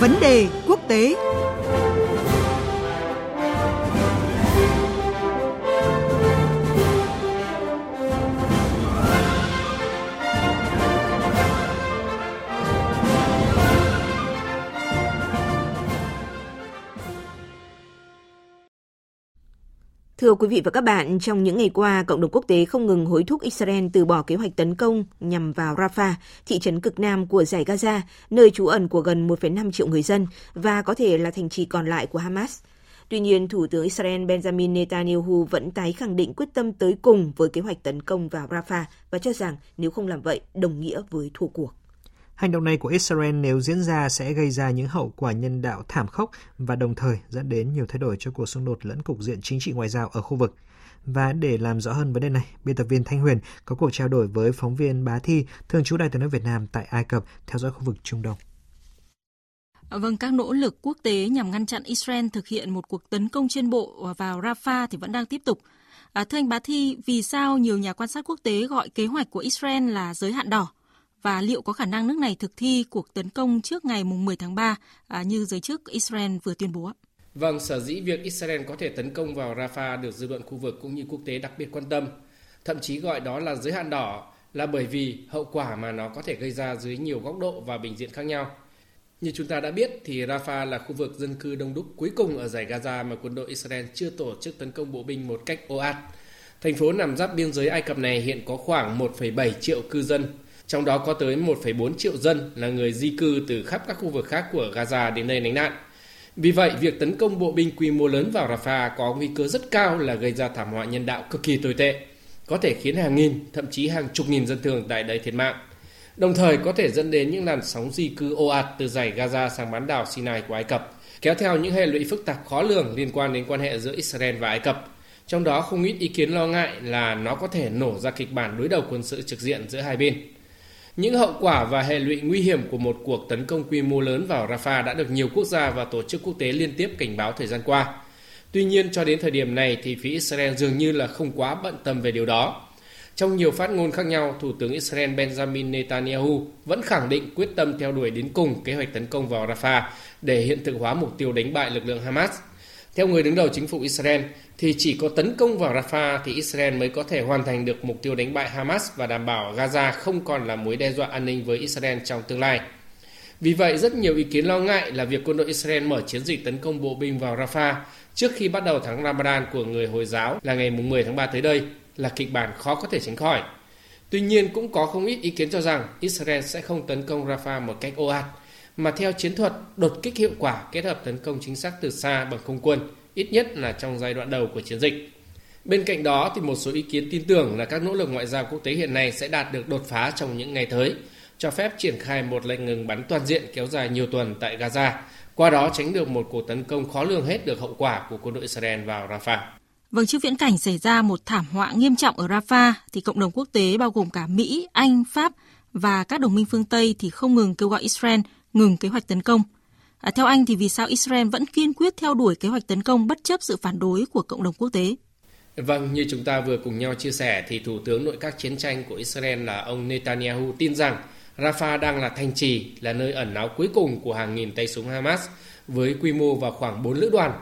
Vấn đề quốc tế. Thưa quý vị và các bạn, trong những ngày qua, cộng đồng quốc tế không ngừng hối thúc Israel từ bỏ kế hoạch tấn công nhằm vào Rafah, thị trấn cực nam của giải Gaza, nơi trú ẩn của gần 1,5 triệu người dân và có thể là thành trì còn lại của Hamas. Tuy nhiên, Thủ tướng Israel Benjamin Netanyahu vẫn tái khẳng định quyết tâm tới cùng với kế hoạch tấn công vào Rafah và cho rằng nếu không làm vậy, đồng nghĩa với thua cuộc. Hành động này của Israel nếu diễn ra sẽ gây ra những hậu quả nhân đạo thảm khốc và đồng thời dẫn đến nhiều thay đổi cho cuộc xung đột lẫn cục diện chính trị ngoại giao ở khu vực. Và để làm rõ hơn vấn đề này, biên tập viên Thanh Huyền có cuộc trao đổi với phóng viên Bá Thi, thường trú Đại tướng nước Việt Nam tại Ai Cập, theo dõi khu vực Trung Đông. Vâng, các nỗ lực quốc tế nhằm ngăn chặn Israel thực hiện một cuộc tấn công trên bộ vào Rafah thì vẫn đang tiếp tục. À, thưa anh Bá Thi, vì sao nhiều nhà quan sát quốc tế gọi kế hoạch của Israel là giới hạn đỏ? Và liệu có khả năng nước này thực thi cuộc tấn công trước ngày 10 tháng 3 à, như giới chức Israel vừa tuyên bố? Vâng, sở dĩ việc Israel có thể tấn công vào Rafah được dư luận khu vực cũng như quốc tế đặc biệt quan tâm, thậm chí gọi đó là giới hạn đỏ là bởi vì hậu quả mà nó có thể gây ra dưới nhiều góc độ và bình diện khác nhau. Như chúng ta đã biết thì Rafah là khu vực dân cư đông đúc cuối cùng ở giải Gaza mà quân đội Israel chưa tổ chức tấn công bộ binh một cách ồ ạt. Thành phố nằm giáp biên giới Ai Cập này hiện có khoảng 1,7 triệu cư dân, trong đó có tới 1,4 triệu dân là người di cư từ khắp các khu vực khác của Gaza đến đây lánh nạn. Vì vậy, việc tấn công bộ binh quy mô lớn vào Rafah có nguy cơ rất cao là gây ra thảm họa nhân đạo cực kỳ tồi tệ, có thể khiến hàng nghìn, thậm chí hàng chục nghìn dân thường tại đây thiệt mạng. Đồng thời có thể dẫn đến những làn sóng di cư ồ ạt từ giải Gaza sang bán đảo Sinai của Ai Cập, kéo theo những hệ lụy phức tạp khó lường liên quan đến quan hệ giữa Israel và Ai Cập. Trong đó không ít ý kiến lo ngại là nó có thể nổ ra kịch bản đối đầu quân sự trực diện giữa hai bên. Những hậu quả và hệ lụy nguy hiểm của một cuộc tấn công quy mô lớn vào Rafah đã được nhiều quốc gia và tổ chức quốc tế liên tiếp cảnh báo thời gian qua. Tuy nhiên, cho đến thời điểm này thì phía Israel dường như là không quá bận tâm về điều đó. Trong nhiều phát ngôn khác nhau, Thủ tướng Israel Benjamin Netanyahu vẫn khẳng định quyết tâm theo đuổi đến cùng kế hoạch tấn công vào Rafah để hiện thực hóa mục tiêu đánh bại lực lượng Hamas – theo người đứng đầu chính phủ Israel, thì chỉ có tấn công vào Rafah thì Israel mới có thể hoàn thành được mục tiêu đánh bại Hamas và đảm bảo Gaza không còn là mối đe dọa an ninh với Israel trong tương lai. Vì vậy, rất nhiều ý kiến lo ngại là việc quân đội Israel mở chiến dịch tấn công bộ binh vào Rafah trước khi bắt đầu tháng Ramadan của người Hồi giáo là ngày 10 tháng 3 tới đây là kịch bản khó có thể tránh khỏi. Tuy nhiên, cũng có không ít ý kiến cho rằng Israel sẽ không tấn công Rafah một cách ồ ạt, mà theo chiến thuật đột kích hiệu quả kết hợp tấn công chính xác từ xa bằng không quân, ít nhất là trong giai đoạn đầu của chiến dịch. Bên cạnh đó thì một số ý kiến tin tưởng là các nỗ lực ngoại giao quốc tế hiện nay sẽ đạt được đột phá trong những ngày tới, cho phép triển khai một lệnh ngừng bắn toàn diện kéo dài nhiều tuần tại Gaza, qua đó tránh được một cuộc tấn công khó lường hết được hậu quả của quân đội Israel vào Rafah. Vâng, trước viễn cảnh xảy ra một thảm họa nghiêm trọng ở Rafah, thì cộng đồng quốc tế bao gồm cả Mỹ, Anh, Pháp và các đồng minh phương Tây thì không ngừng kêu gọi Israel ngừng kế hoạch tấn công. À, theo anh thì vì sao Israel vẫn kiên quyết theo đuổi kế hoạch tấn công bất chấp sự phản đối của cộng đồng quốc tế? Vâng, như chúng ta vừa cùng nhau chia sẻ thì Thủ tướng nội các chiến tranh của Israel là ông Netanyahu tin rằng Rafah đang là thành trì, là nơi ẩn náu cuối cùng của hàng nghìn tay súng Hamas với quy mô vào khoảng 4 lữ đoàn.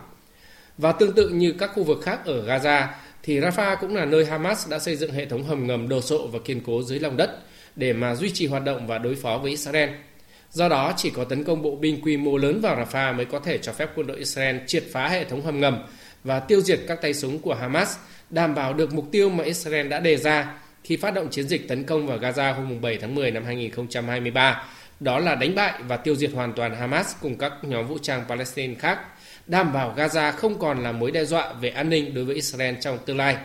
Và tương tự như các khu vực khác ở Gaza, thì Rafah cũng là nơi Hamas đã xây dựng hệ thống hầm ngầm đồ sộ và kiên cố dưới lòng đất để mà duy trì hoạt động và đối phó với Israel. Do đó, chỉ có tấn công bộ binh quy mô lớn vào Rafah mới có thể cho phép quân đội Israel triệt phá hệ thống hầm ngầm và tiêu diệt các tay súng của Hamas, đảm bảo được mục tiêu mà Israel đã đề ra khi phát động chiến dịch tấn công vào Gaza hôm 7 tháng 10 năm 2023, đó là đánh bại và tiêu diệt hoàn toàn Hamas cùng các nhóm vũ trang Palestine khác, đảm bảo Gaza không còn là mối đe dọa về an ninh đối với Israel trong tương lai.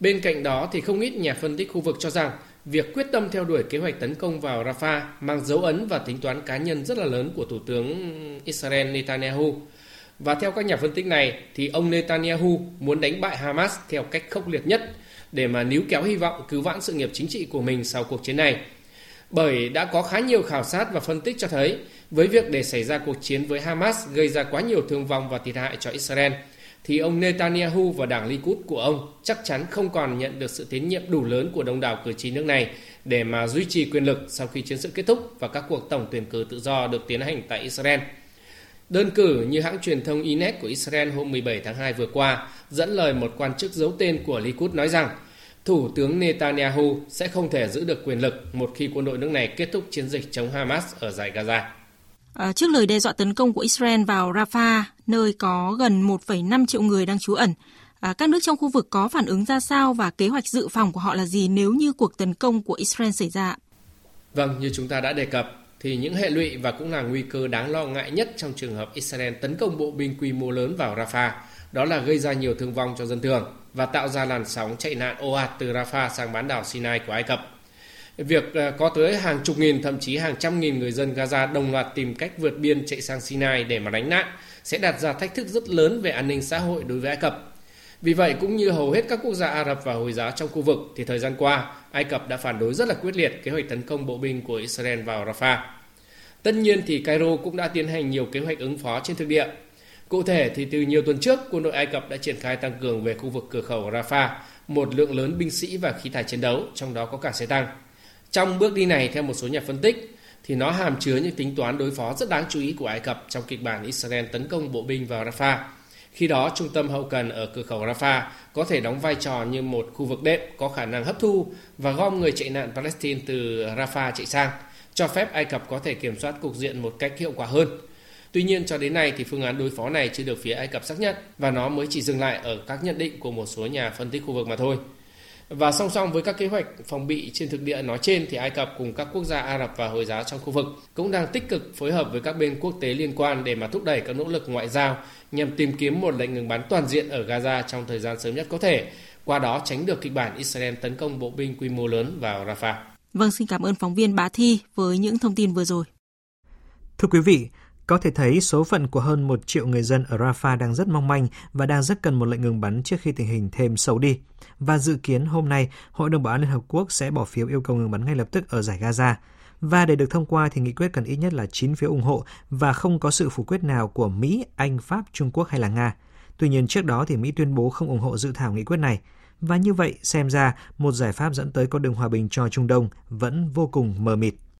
Bên cạnh đó thì không ít nhà phân tích khu vực cho rằng việc quyết tâm theo đuổi kế hoạch tấn công vào Rafah mang dấu ấn và tính toán cá nhân rất là lớn của Thủ tướng Israel Netanyahu. Và theo các nhà phân tích này thì ông Netanyahu muốn đánh bại Hamas theo cách khốc liệt nhất để mà níu kéo hy vọng cứu vãn sự nghiệp chính trị của mình sau cuộc chiến này. Bởi đã có khá nhiều khảo sát và phân tích cho thấy với việc để xảy ra cuộc chiến với Hamas gây ra quá nhiều thương vong và thiệt hại cho Israel – thì ông Netanyahu và đảng Likud của ông chắc chắn không còn nhận được sự tín nhiệm đủ lớn của đông đảo cử tri nước này để mà duy trì quyền lực sau khi chiến sự kết thúc và các cuộc tổng tuyển cử tự do được tiến hành tại Israel. Đơn cử như hãng truyền thông e Inet của Israel hôm 17 tháng 2 vừa qua dẫn lời một quan chức giấu tên của Likud nói rằng, Thủ tướng Netanyahu sẽ không thể giữ được quyền lực một khi quân đội nước này kết thúc chiến dịch chống Hamas ở giải Gaza. Ờ, trước lời đe dọa tấn công của Israel vào Rafah, nơi có gần 1,5 triệu người đang trú ẩn, ờ, các nước trong khu vực có phản ứng ra sao và kế hoạch dự phòng của họ là gì nếu như cuộc tấn công của Israel xảy ra? Vâng, như chúng ta đã đề cập, thì những hệ lụy và cũng là nguy cơ đáng lo ngại nhất trong trường hợp Israel tấn công bộ binh quy mô lớn vào Rafah, đó là gây ra nhiều thương vong cho dân thường và tạo ra làn sóng chạy nạn ồ ạt từ Rafah sang bán đảo Sinai của Ai Cập. Việc à, có tới hàng chục nghìn, thậm chí hàng trăm nghìn người dân Gaza đồng loạt tìm cách vượt biên chạy sang Sinai để mà đánh nạn sẽ đặt ra thách thức rất lớn về an ninh xã hội đối với Ai Cập. Vì vậy, cũng như hầu hết các quốc gia Ả Rập và Hồi giáo trong khu vực, thì thời gian qua, Ai Cập đã phản đối rất là quyết liệt kế hoạch tấn công bộ binh của Israel vào Rafah. Tất nhiên thì Cairo cũng đã tiến hành nhiều kế hoạch ứng phó trên thực địa. Cụ thể thì từ nhiều tuần trước, quân đội Ai Cập đã triển khai tăng cường về khu vực cửa khẩu Rafah, một lượng lớn binh sĩ và khí tài chiến đấu, trong đó có cả xe tăng. Trong bước đi này, theo một số nhà phân tích, thì nó hàm chứa những tính toán đối phó rất đáng chú ý của Ai Cập trong kịch bản Israel tấn công bộ binh vào Rafah. Khi đó, trung tâm hậu cần ở cửa khẩu Rafah có thể đóng vai trò như một khu vực đệm có khả năng hấp thu và gom người chạy nạn Palestine từ Rafah chạy sang, cho phép Ai Cập có thể kiểm soát cục diện một cách hiệu quả hơn. Tuy nhiên cho đến nay thì phương án đối phó này chưa được phía Ai Cập xác nhận và nó mới chỉ dừng lại ở các nhận định của một số nhà phân tích khu vực mà thôi. Và song song với các kế hoạch phòng bị trên thực địa nói trên thì Ai Cập cùng các quốc gia Ả Rập và Hồi giáo trong khu vực cũng đang tích cực phối hợp với các bên quốc tế liên quan để mà thúc đẩy các nỗ lực ngoại giao nhằm tìm kiếm một lệnh ngừng bắn toàn diện ở Gaza trong thời gian sớm nhất có thể, qua đó tránh được kịch bản Israel tấn công bộ binh quy mô lớn vào Rafah. Vâng, xin cảm ơn phóng viên Bá Thi với những thông tin vừa rồi. Thưa quý vị, có thể thấy số phận của hơn một triệu người dân ở Rafah đang rất mong manh và đang rất cần một lệnh ngừng bắn trước khi tình hình thêm xấu đi. Và dự kiến hôm nay, Hội đồng Bảo an Liên Hợp Quốc sẽ bỏ phiếu yêu cầu ngừng bắn ngay lập tức ở giải Gaza. Và để được thông qua thì nghị quyết cần ít nhất là 9 phiếu ủng hộ và không có sự phủ quyết nào của Mỹ, Anh, Pháp, Trung Quốc hay là Nga. Tuy nhiên trước đó thì Mỹ tuyên bố không ủng hộ dự thảo nghị quyết này. Và như vậy xem ra một giải pháp dẫn tới con đường hòa bình cho Trung Đông vẫn vô cùng mờ mịt.